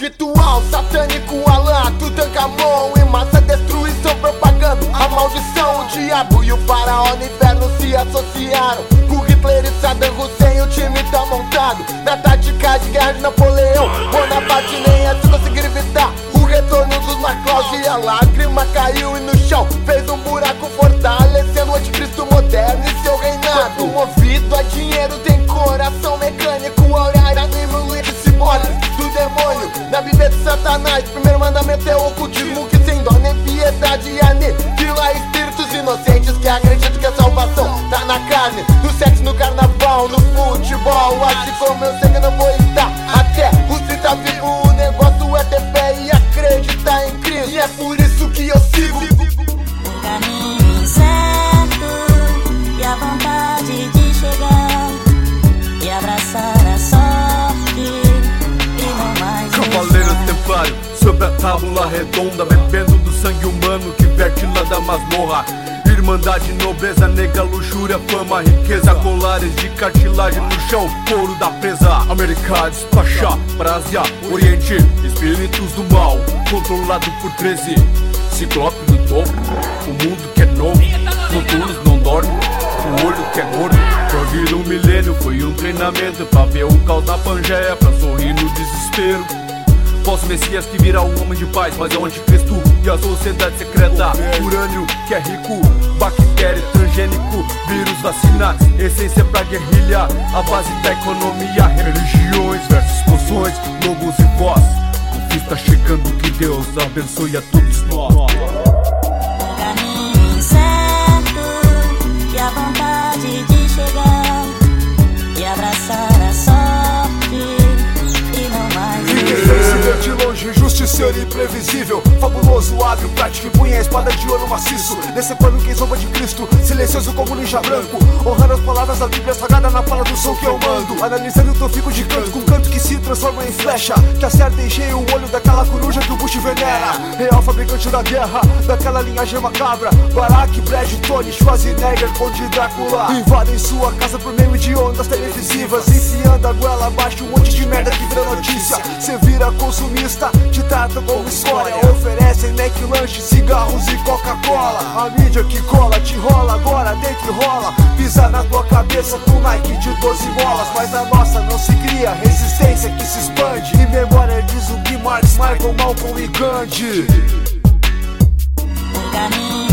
ritual satânico, Alá, Tutankhamon E massa destruição propagando a maldição. O diabo e o faraó no inferno se associaram. Com Hitler e Saddam Hussein o time tá montado. Na tática de guerra de Napoleão Bonaparte nem assim conseguir evitar O retorno dos Maclaus e a lágrima caiu e no chão Fez um No carnaval, no futebol Assim como eu sei que não vou estar. Até os 30 vivo O negócio é ter fé e acreditar em Cristo. E é por isso que eu sigo. O caminho certo e a vontade de chegar e abraçar a sorte e não mais Cavaleiro. Templário, sobre a tábula redonda Bebendo do sangue humano lá da masmorra. Irmandade, nobreza, nega, luxúria, fama, riqueza Colares de cartilagem no chão, couro da presa. América, para Ásia, Oriente Espíritos do mal, controlado por 13 Ciclope do topo, o mundo que é novo. Noturnos não dorme, o olho que é gordo Jorge um milênio foi um treinamento. Pra ver o caos da Pangeia, pra sorrir no desespero Falso Messias que vira um homem de paz, mas é o anticristo e a sociedade secreta. Urânio que é rico, bactéria, transgênico, vírus, vacina, essência pra guerrilha, a base da economia, religiões versus poções, lobos e voz. O fim está chegando, que Deus abençoe a todos nós. Imprevisível Fabuloso, hábil, prático e punha espada de ouro maciço. Decepando quem zomba de Cristo Silencioso como ninja branco. Honrando as palavras da Bíblia Sagrada na fala do som que eu mando. Analisando o fico de canto Com canto que se transforma em flecha. Que acerta em cheio o olho daquela coruja que o Bush venera. Real fabricante da guerra Daquela linhagem macabra. Barack, Brad, Tony, Schwarzenegger, Conde Drácula. Invadem sua casa por meio de ondas televisivas. Enfiando a goela abaixo um monte de merda que vira notícia. Cê vira consumista, te trata Criado como história. Oferecem Mac lanche, cigarros e Coca-Cola. A mídia que cola, te rola agora, dentro rola. Pisa na tua cabeça com Nike de 12 bolas. Mas na nossa não se cria resistência que se expande. E memória de Zumbi, Marx, Michael, Malcolm e Gandhi O caminho